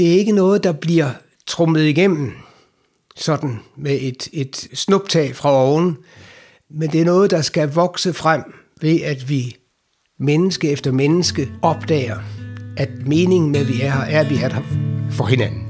det er ikke noget, der bliver trummet igennem sådan med et, et snuptag fra oven, men det er noget, der skal vokse frem ved, at vi menneske efter menneske opdager, at meningen med, at vi er her, er, at vi er der for hinanden.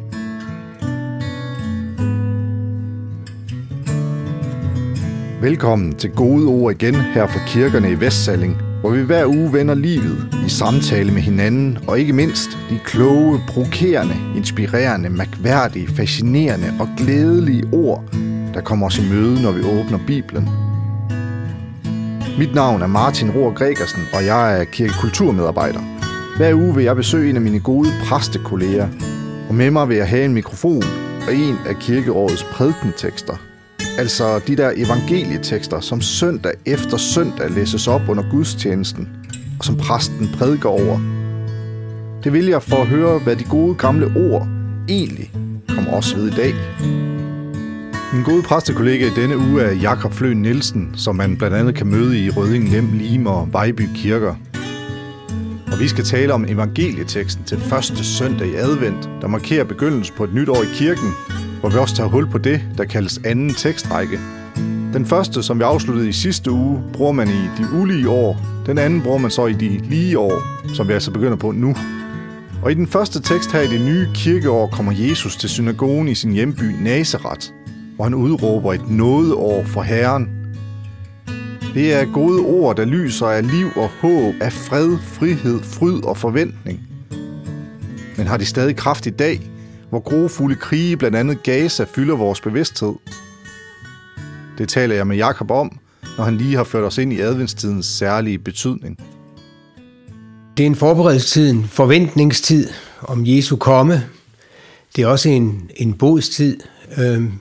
Velkommen til Gode Ord igen her fra kirkerne i Vestsalling, hvor vi hver uge vender livet i samtale med hinanden, og ikke mindst de kloge, provokerende, inspirerende, mærkværdige, fascinerende og glædelige ord, der kommer os i møde, når vi åbner Bibelen. Mit navn er Martin Rohr Gregersen, og jeg er kirkekulturmedarbejder. Hver uge vil jeg besøge en af mine gode præstekolleger, og med mig vil jeg have en mikrofon og en af kirkeårets prædikentekster – Altså de der evangelietekster, som søndag efter søndag læses op under gudstjenesten, og som præsten prædiker over. Det vil jeg for at høre, hvad de gode gamle ord egentlig kommer også ved i dag. Min gode præstekollega i denne uge er Jakob Fløen Nielsen, som man blandt andet kan møde i Rødding, Lem, Lime og Vejby Kirker. Og vi skal tale om evangelieteksten til første søndag i advent, der markerer begyndelsen på et nyt år i kirken, hvor vi også tager hul på det, der kaldes anden tekstrække. Den første, som vi afsluttede i sidste uge, bruger man i de ulige år. Den anden bruger man så i de lige år, som vi altså begynder på nu. Og i den første tekst her i det nye kirkeår kommer Jesus til synagogen i sin hjemby Nazareth, hvor han udråber et nådeår for Herren. Det er gode ord, der lyser af liv og håb, af fred, frihed, fryd og forventning. Men har de stadig kraft i dag, hvor grofulde krige, blandt andet Gaza, fylder vores bevidsthed. Det taler jeg med Jakob om, når han lige har ført os ind i adventstidens særlige betydning. Det er en forberedelsestid, en forventningstid om Jesu komme. Det er også en, en bodstid. Øhm,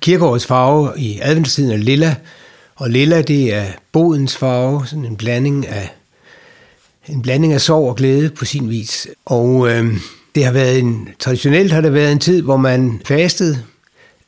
kirkeårets farve i adventstiden er lilla, og lilla det er bodens farve, sådan en blanding af en blanding af sorg og glæde på sin vis. Og øhm, det har været en, traditionelt har det været en tid, hvor man fastede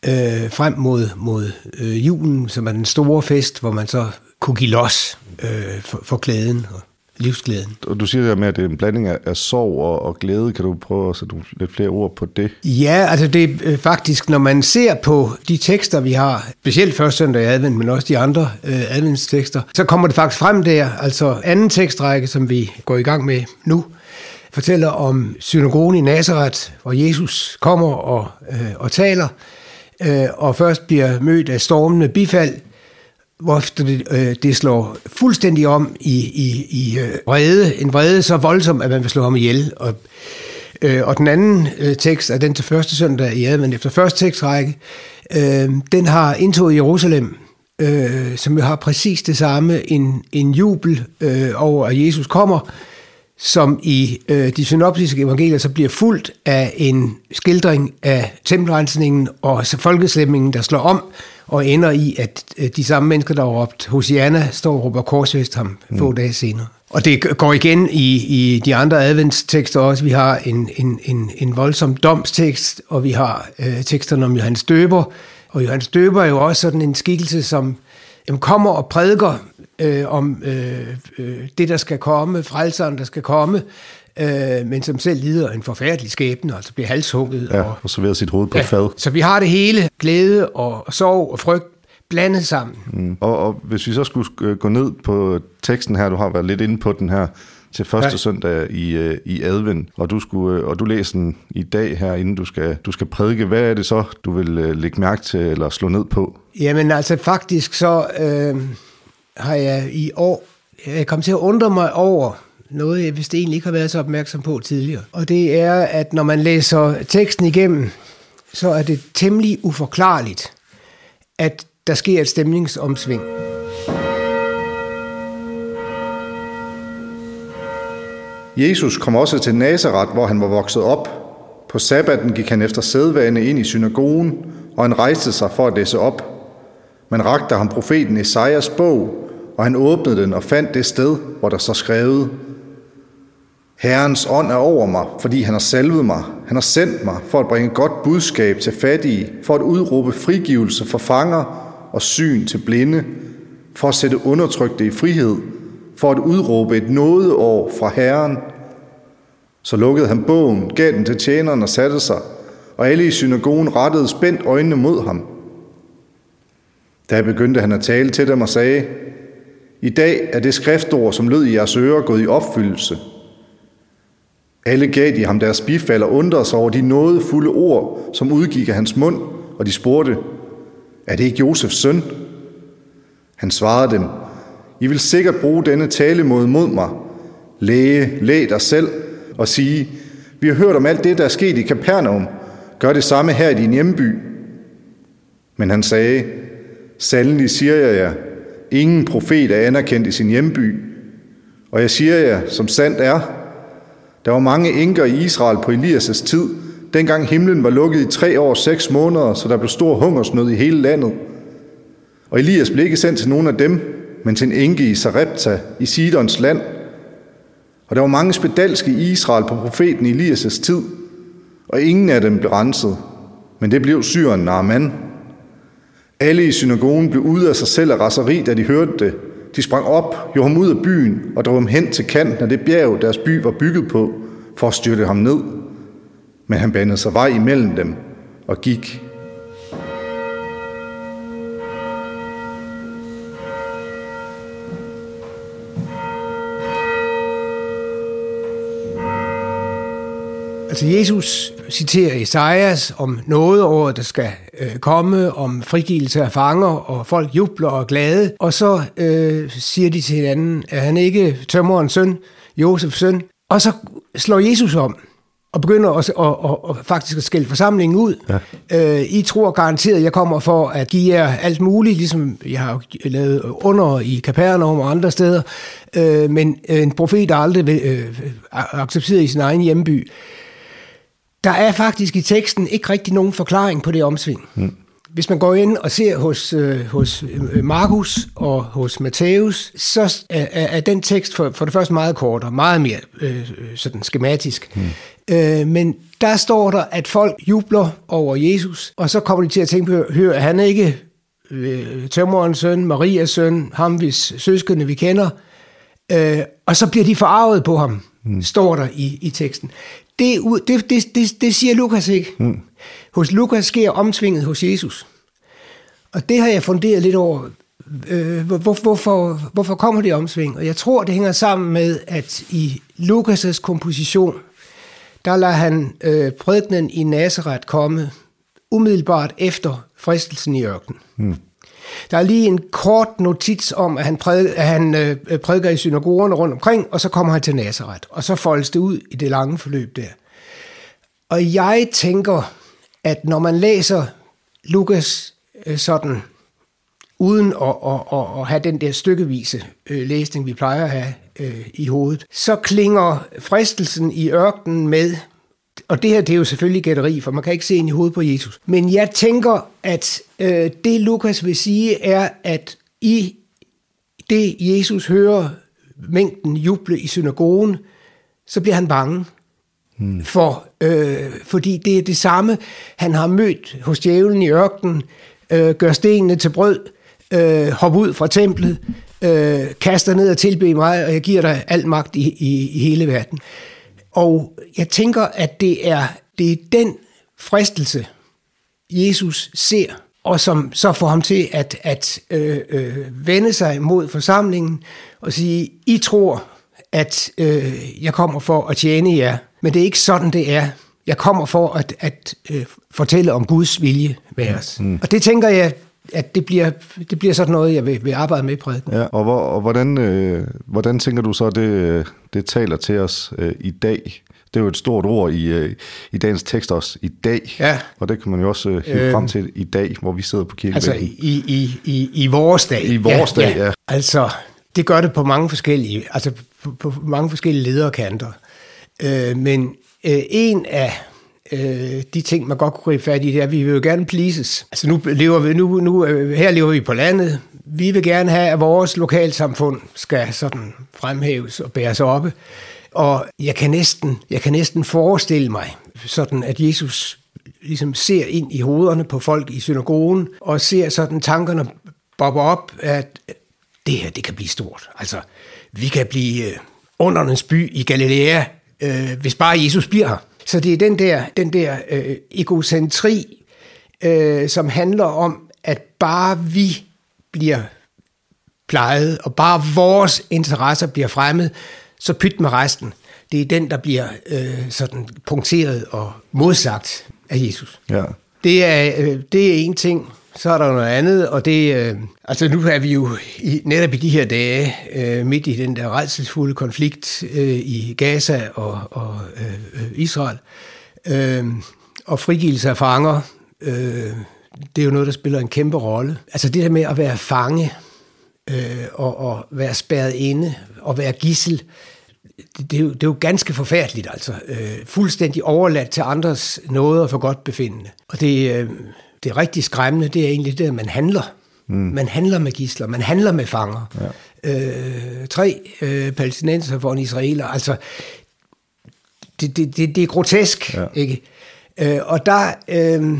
øh, frem mod, mod øh, julen, som er den store fest, hvor man så kunne give los øh, for, for glæden og livsglæden. Og du siger det med, at det er en blanding af, af sorg og, og glæde. Kan du prøve at sætte lidt flere ord på det? Ja, altså det er øh, faktisk, når man ser på de tekster, vi har, specielt første søndag i advent, men også de andre øh, adventstekster, så kommer det faktisk frem der. Altså anden tekstrække, som vi går i gang med nu, fortæller om synagogen i Nazareth, hvor Jesus kommer og, øh, og taler, øh, og først bliver mødt af stormende bifald, hvorefter det, øh, det slår fuldstændig om i, i, i øh, vrede, en vrede så voldsom, at man vil slå ham ihjel. Og, øh, og den anden øh, tekst er den til første søndag i advent efter første tekstrække. Øh, den har indtog i Jerusalem, øh, som jo har præcis det samme, en, en jubel øh, over, at Jesus kommer, som i øh, de synoptiske evangelier så bliver fuldt af en skildring af tempelrensningen og folkeslæmningen, der slår om og ender i, at øh, de samme mennesker, der har råbt Hosianna, står og råber korsvest ham mm. få dage senere. Og det går igen i, i de andre adventstekster også. Vi har en, en, en, en voldsom domstekst, og vi har øh, teksterne om Johannes Døber. Og Johannes Døber er jo også sådan en skikkelse, som jamen, kommer og prædiker øh, om øh, øh, det, der skal komme, frelseren, der skal komme, øh, men som selv lider en forfærdelig skæbne, altså bliver halshugget. Ja, og, og serverer sit hoved på ja, fad. Så vi har det hele, glæde og sorg og frygt, blandet sammen. Mm. Og, og hvis vi så skulle øh, gå ned på teksten her, du har været lidt inde på den her, til første ja. søndag i, øh, i advent, og du, skulle, og du læser den i dag her, inden du skal, du skal prædike. Hvad er det så, du vil lægge mærke til eller slå ned på? Jamen altså faktisk så øh, har jeg i år jeg kom til at undre mig over noget, jeg vist egentlig ikke har været så opmærksom på tidligere. Og det er, at når man læser teksten igennem, så er det temmelig uforklarligt, at der sker et stemningsomsving. Jesus kom også til Nazareth, hvor han var vokset op. På sabbaten gik han efter sædvane ind i synagogen, og han rejste sig for at læse op. Man rakte ham profeten Esajas bog, og han åbnede den og fandt det sted, hvor der så skrevet, Herrens ånd er over mig, fordi han har salvet mig. Han har sendt mig for at bringe godt budskab til fattige, for at udråbe frigivelse for fanger og syn til blinde, for at sætte undertrykte i frihed, for at udråbe et nådeår fra Herren. Så lukkede han bogen, gav den til tjeneren og satte sig, og alle i synagogen rettede spændt øjnene mod ham. Da begyndte han at tale til dem og sagde, i dag er det skriftord, som lød i jeres ører, gået i opfyldelse. Alle gav de ham deres bifald og undrede sig over de nådefulde ord, som udgik af hans mund, og de spurgte, er det ikke Josefs søn? Han svarede dem, I vil sikkert bruge denne talemåde mod mig. Læge, læg dig selv og sige, vi har hørt om alt det, der er sket i Kapernaum. Gør det samme her i din hjemby. Men han sagde, Sandelig siger jeg jer, ingen profet er anerkendt i sin hjemby. Og jeg siger jer, som sandt er, der var mange enker i Israel på Elias' tid, dengang himlen var lukket i tre år og seks måneder, så der blev stor hungersnød i hele landet. Og Elias blev ikke sendt til nogen af dem, men til en enke i Sarepta i Sidons land. Og der var mange spedalske i Israel på profeten Elias' tid, og ingen af dem blev renset, men det blev syren Naaman. Alle i synagogen blev ude af sig selv af raseri, da de hørte det. De sprang op, gjorde ham ud af byen og drog ham hen til kanten af det bjerg, deres by var bygget på, for at styrte ham ned. Men han bandede sig vej imellem dem og gik. Altså Jesus citerer Esajas om noget over, der skal øh, komme, om frigivelse af fanger, og folk jubler og er glade. Og så øh, siger de til hinanden, at han ikke tømmerens søn, Josefs søn. Og så slår Jesus om og begynder også at, at, at, at faktisk at skælde forsamlingen ud. Ja. Øh, I tror garanteret, at jeg kommer for at give jer alt muligt, ligesom jeg har lavet under i Kapernaum og andre steder. Øh, men en profet er aldrig øh, accepteret i sin egen hjemby. Der er faktisk i teksten ikke rigtig nogen forklaring på det omsving. Mm. Hvis man går ind og ser hos, øh, hos øh, Markus og hos Matthæus, så er, er den tekst for, for det første meget kortere, meget mere øh, sådan skematisk. Mm. Øh, men der står der, at folk jubler over Jesus, og så kommer de til at tænke på, hør, han er ikke øh, tømmerens søn, Marias søn, ham hvis søskende vi kender, øh, og så bliver de forarvet på ham, mm. står der i, i teksten. Det, det, det, det, det siger Lukas ikke. Mm. Hos Lukas sker omsvinget hos Jesus. Og det har jeg funderet lidt over, øh, hvor, hvorfor, hvorfor kommer det omsving? Og jeg tror, det hænger sammen med, at i Lukas' komposition, der lader han øh, prædikenen i Nazareth komme umiddelbart efter fristelsen i ørkenen. Mm. Der er lige en kort notits om, at han, præd, at han øh, prædiker i synagogerne rundt omkring, og så kommer han til Nazareth, og så foldes det ud i det lange forløb der. Og jeg tænker, at når man læser Lukas øh, sådan, uden at, at, at, at have den der stykkevise øh, læsning, vi plejer at have øh, i hovedet, så klinger fristelsen i ørkenen med og det her det er jo selvfølgelig gætteri, for man kan ikke se ind i hovedet på Jesus. Men jeg tænker, at øh, det Lukas vil sige er, at i det Jesus hører mængden juble i synagogen, så bliver han bange. Hmm. For, øh, fordi det er det samme, han har mødt hos djævlen i ørkenen, øh, gør stenene til brød, øh, hop ud fra templet, øh, kaster ned og tilbeder mig, og jeg giver dig al magt i, i, i hele verden. Og jeg tænker, at det er, det er den fristelse, Jesus ser, og som så får ham til at, at øh, øh, vende sig mod forsamlingen og sige, I tror, at øh, jeg kommer for at tjene jer, men det er ikke sådan, det er. Jeg kommer for at, at øh, fortælle om Guds vilje med os. Mm. Og det tænker jeg, at det bliver, det bliver sådan noget, jeg vil, vil arbejde med i prædiken. Ja, og, hvor, og hvordan, øh, hvordan tænker du så, det, det taler til os øh, i dag? Det er jo et stort ord i, øh, i dagens tekst også, i dag. Ja. Og det kan man jo også øh, hive øh, frem til i dag, hvor vi sidder på kirkebænken. Altså i, i, i, i vores dag. I vores ja, dag, ja. ja. Altså, det gør det på mange forskellige, altså på, på mange forskellige lederkanter. Øh, men øh, en af øh, de ting, man godt kunne gribe fat i, det er, at vi vil jo gerne pleases. Altså nu lever vi, nu, nu, øh, her lever vi på landet. Vi vil gerne have, at vores lokalsamfund skal sådan fremhæves og bæres oppe. Og jeg kan næsten, jeg kan næsten forestille mig, sådan at Jesus ligesom ser ind i hovederne på folk i synagogen, og ser sådan tankerne bobber op, at det her, det kan blive stort. Altså, vi kan blive øh, undernes by i Galilea, øh, hvis bare Jesus bliver her. Så det er den der, den der øh, egocentri, øh, som handler om, at bare vi bliver plejet, og bare vores interesser bliver fremmet, så pyt med resten. Det er den, der bliver øh, sådan punkteret og modsagt af Jesus. Ja. Det er, øh, det er en ting. Så er der noget andet, og det, øh, altså nu er vi jo i, netop i de her dage øh, midt i den der redselsfulde konflikt øh, i Gaza og, og øh, Israel. Øh, og frigivelse af fanger, øh, det er jo noget, der spiller en kæmpe rolle. Altså det der med at være fange øh, og, og være spærret inde og være gissel, det, det, er jo, det er jo ganske forfærdeligt, altså. Øh, fuldstændig overladt til andres nåder for godt befindende. Og det, øh, det er rigtig skræmmende, det er egentlig det, at man handler. Mm. Man handler med gisler, man handler med fanger. Ja. Øh, tre øh, palæstinenser for en israeler, altså det, det, det, det er grotesk, ja. ikke? Øh, og der, øh,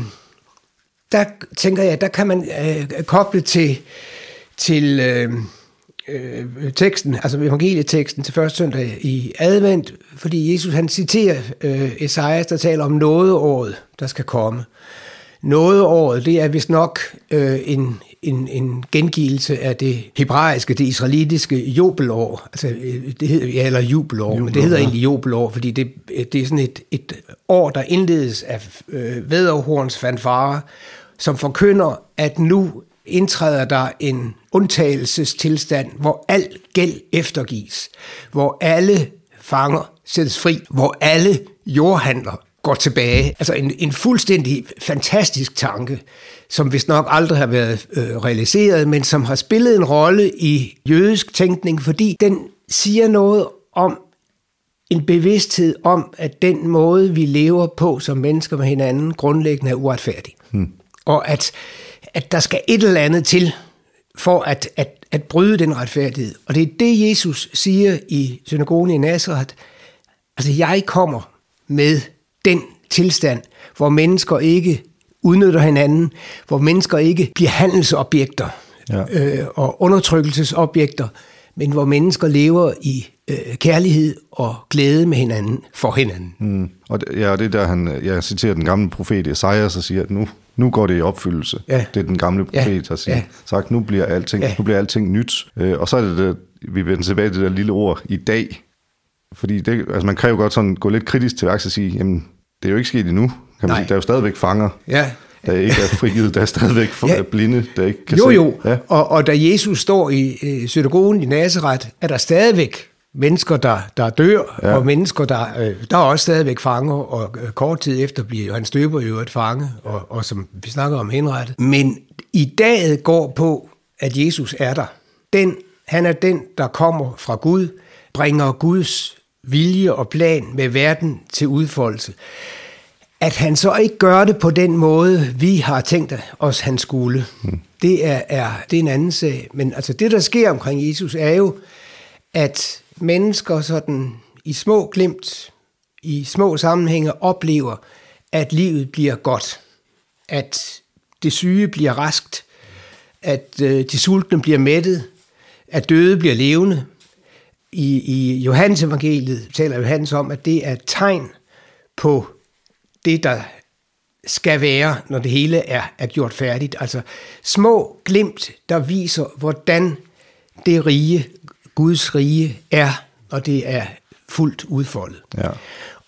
der tænker jeg, der kan man øh, koble til, til øh, øh, teksten, altså evangelieteksten til første søndag i advent, fordi Jesus han citerer øh, Esajas, der taler om nådeåret, der skal komme. Nådeåret, det er vist nok øh, en, en, en gengivelse af det hebraiske, det israelitiske jubelår. Altså, øh, det hedder, ja, eller jubelår, jubelår, men det hedder ja. egentlig jubelår, fordi det, det er sådan et, et år, der indledes af øh, væderhorns fanfare, som forkynder, at nu indtræder der en undtagelsestilstand, hvor al gæld eftergives, hvor alle fanger sættes fri, hvor alle jordhandler går tilbage. Altså en, en fuldstændig fantastisk tanke, som vist nok aldrig har været øh, realiseret, men som har spillet en rolle i jødisk tænkning, fordi den siger noget om en bevidsthed om, at den måde, vi lever på som mennesker med hinanden, grundlæggende er uretfærdig. Hmm. Og at, at der skal et eller andet til, for at, at, at bryde den retfærdighed. Og det er det, Jesus siger i synagogen i Nazareth. Altså, jeg kommer med den tilstand, hvor mennesker ikke udnytter hinanden, hvor mennesker ikke bliver handelsobjekter ja. øh, og undertrykkelsesobjekter, men hvor mennesker lever i øh, kærlighed og glæde med hinanden for hinanden. Mm. Og det, ja, det er der, han, jeg citerer den gamle profet Esajas og siger, at nu, nu går det i opfyldelse. Ja. Det er den gamle profet, ja. der siger, ja. sagt, nu bliver alting, ja. nu bliver alting nyt. Øh, og så er det, det vi vender tilbage til det der lille ord, i dag. Fordi det, altså man kræver godt sådan gå lidt kritisk til værks og sige, jamen, det er jo ikke sket endnu. Kan man sige. Der er jo stadigvæk fanger. Ja, der ikke er frigivet, der er stadigvæk ja. blinde, der ikke kan jo, se. Jo, jo. Ja. Og, og da Jesus står i øh, synagogen i Nazareth, er der stadigvæk mennesker, der, der dør, ja. og mennesker, der, øh, der er også stadigvæk fanger, og øh, kort tid efter bliver han støber jo et fange, og, og som vi snakker om henrettet. Men i dag går på, at Jesus er der. Den, han er den, der kommer fra Gud, bringer Guds vilje og plan med verden til udfoldelse. At han så ikke gør det på den måde, vi har tænkt os, han skulle, mm. det, er, er, det er en anden sag. Men altså det, der sker omkring Jesus, er jo, at mennesker sådan i små glimt, i små sammenhænge oplever, at livet bliver godt. At det syge bliver raskt. At øh, de sultne bliver mættet. At døde bliver levende. I, i Johannes evangeliet taler Johannes om, at det er et tegn på det, der skal være, når det hele er, er gjort færdigt. Altså små glimt, der viser, hvordan det rige, Guds rige, er, når det er fuldt udfoldet. Ja.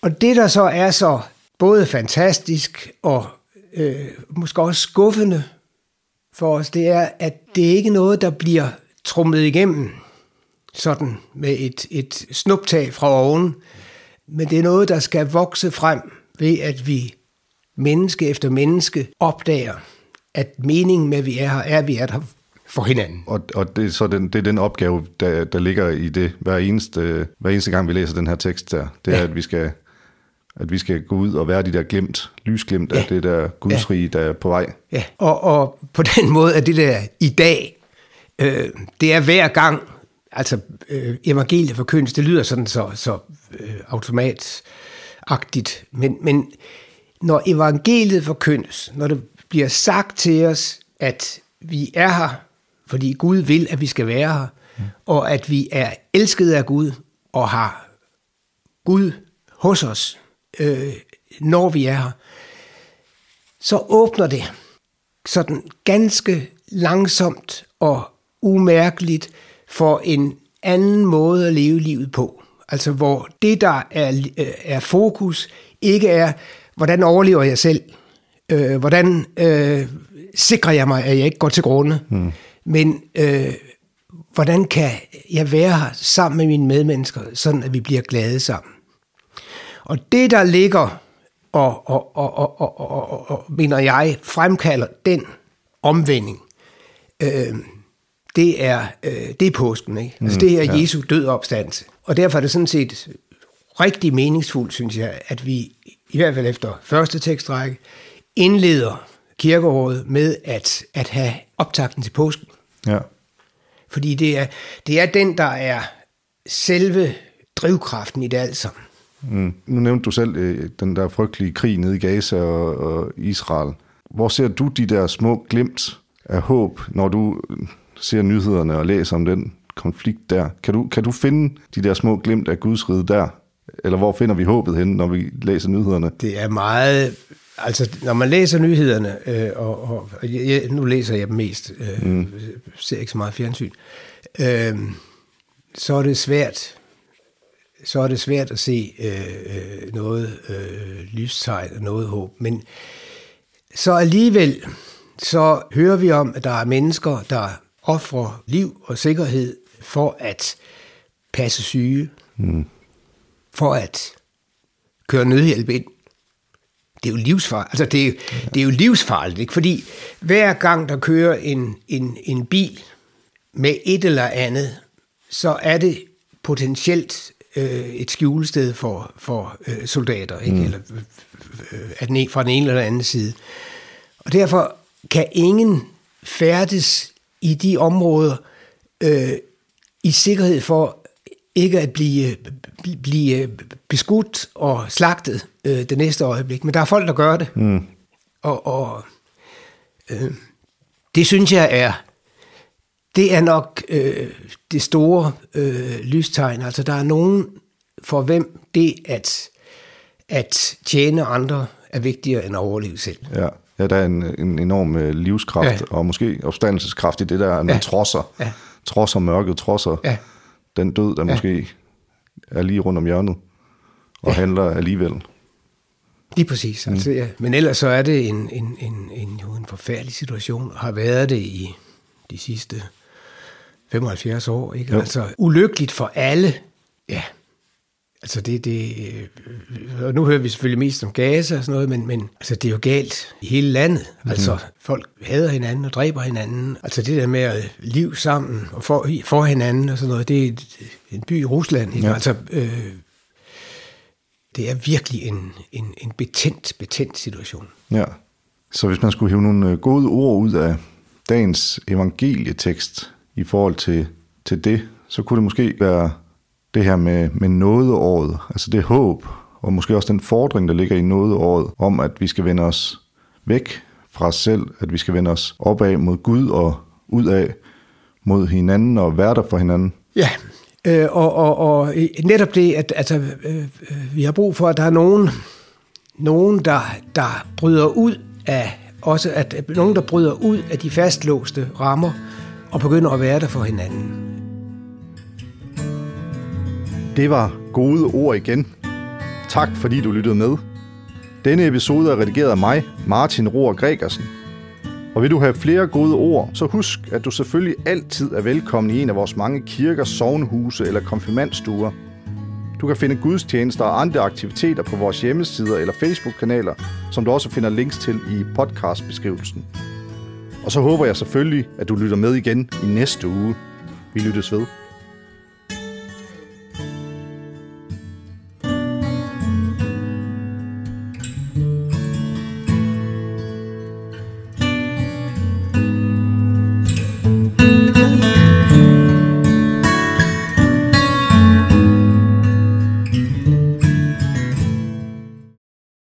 Og det, der så er så både fantastisk og øh, måske også skuffende for os, det er, at det ikke er noget, der bliver trummet igennem sådan med et, et snuptag fra oven, men det er noget, der skal vokse frem ved, at vi menneske efter menneske opdager, at meningen med, at vi er her, er, at vi er der for hinanden. Og, og det, så den, det er den opgave, der, der ligger i det hver eneste, hver eneste gang, vi læser den her tekst der. Det er, ja. at vi skal at vi skal gå ud og være de der glemt, lysglimt ja. af det der gudsrige, ja. der er på vej. Ja, og, og på den måde er det der i dag, øh, det er hver gang, altså øh, evangeliet forkyndes, det lyder sådan så, så øh, automatagtigt, men, men når evangeliet forkyndes, når det bliver sagt til os, at vi er her, fordi Gud vil, at vi skal være her, mm. og at vi er elsket af Gud, og har Gud hos os, øh, når vi er her, så åbner det sådan ganske langsomt og umærkeligt for en anden måde at leve livet på. Altså hvor det, der er, øh, er fokus, ikke er, hvordan overlever jeg selv? Øh, hvordan øh, sikrer jeg mig, at jeg ikke går til grunde? Mm. Men øh, hvordan kan jeg være her sammen med mine medmennesker, sådan at vi bliver glade sammen? Og det, der ligger, og, og, og, og, og, og, og mener jeg, fremkalder den omvending, øh, det er, øh, det er påsken. Ikke? Altså, det er ja. Jesu død opstandelse. Og derfor er det sådan set rigtig meningsfuldt, synes jeg, at vi i hvert fald efter første tekstrække indleder kirkeåret med at, at have optakten til påsken. Ja. Fordi det er, det er den, der er selve drivkraften i det alt sammen. Mm. Nu nævnte du selv øh, den der frygtelige krig nede i Gaza og, og Israel. Hvor ser du de der små glimt af håb, når du ser nyhederne og læser om den konflikt der? Kan du, kan du finde de der små glimt af Guds rige der? Eller hvor finder vi håbet hen, når vi læser nyhederne? Det er meget... Altså, når man læser nyhederne, øh, og, og, og jeg, nu læser jeg dem mest, øh, mm. ser ikke så meget fjernsyn, øh, så er det svært så er det svært at se øh, øh noget øh, lystegn og noget håb. Men så alligevel, så hører vi om, at der er mennesker, der offrer liv og sikkerhed for at passe syge, mm. for at køre nødhjælp ind. Det er jo livsfarligt. Altså, det er, det er jo livsfarligt, ikke? Fordi hver gang der kører en, en, en bil med et eller andet, så er det potentielt øh, et skjulested for, for øh, soldater, ikke? Mm. eller øh, øh, den, fra den ene eller den anden side. Og derfor kan ingen færdes i de områder øh, i sikkerhed for ikke at blive, blive beskudt og slagtet øh, det næste øjeblik. Men der er folk, der gør det. Mm. Og, og øh, det synes jeg er det er nok øh, det store øh, lystegn. Altså der er nogen, for hvem det at, at tjene andre er vigtigere end at overleve selv. Ja, ja der er en, en enorm øh, livskraft, ja. og måske opstandelseskraft i det der, at man ja. trodser, ja. trodser mørket, trodser ja. den død, der ja. måske er lige rundt om hjørnet, og ja. handler alligevel. Lige præcis. Mm. Altså, ja. Men ellers så er det en, en, en, en, jo en forfærdelig situation, og har været det i de sidste 75 år, ikke? Jo. Altså ulykkeligt for alle. Ja. Altså det, det, øh, og nu hører vi selvfølgelig mest om Gaza og sådan noget, men, men altså det er jo galt i hele landet. Mm-hmm. Altså folk hader hinanden og dræber hinanden. Altså det der med at liv sammen og for, for hinanden og sådan noget, det er en by i Rusland. Ikke? Ja. Altså øh, det er virkelig en, en, en betændt, betændt situation. Ja, så hvis man skulle hive nogle øh, gode ord ud af dagens evangelietekst, i forhold til, til det, så kunne det måske være det her med, med nådeåret, altså det håb, og måske også den fordring, der ligger i nådeåret, om at vi skal vende os væk fra os selv, at vi skal vende os opad mod Gud og ud af mod hinanden og være der for hinanden. Ja, øh, og, og, og netop det, at altså, øh, vi har brug for, at der er nogen, nogen der, der bryder ud af, også at øh, nogen, der bryder ud af de fastlåste rammer, og begynder at være der for hinanden. Det var gode ord igen. Tak fordi du lyttede med. Denne episode er redigeret af mig, Martin Rohr Gregersen. Og vil du have flere gode ord, så husk, at du selvfølgelig altid er velkommen i en af vores mange kirker, sovnhuse eller konfirmandstuer. Du kan finde gudstjenester og andre aktiviteter på vores hjemmesider eller Facebook-kanaler, som du også finder links til i podcastbeskrivelsen. Og så håber jeg selvfølgelig, at du lytter med igen i næste uge. Vi lyttes ved.